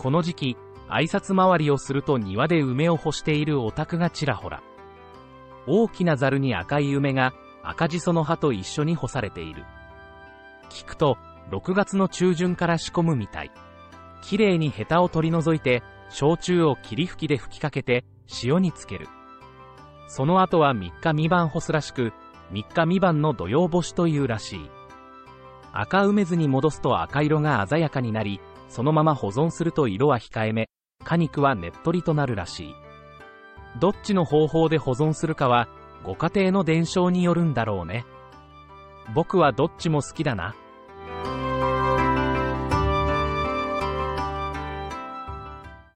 この時期、挨拶回りをすると庭で梅を干しているお宅がちらほら。大きなザルに赤い梅が赤じその葉と一緒に干されている。聞くと、6月の中旬から仕込むみたい。きれいにヘタを取り除いて、焼酎を霧吹きで吹きかけて、塩につける。その後は3日未晩干すらしく、3日未晩の土曜干しというらしい。赤梅酢に戻すと赤色が鮮やかになり、そのまま保存すると色は控えめ、果肉はねっとりとなるらしい。どっちの方法で保存するかは、ご家庭の伝承によるんだろうね。僕はどっちも好きだな。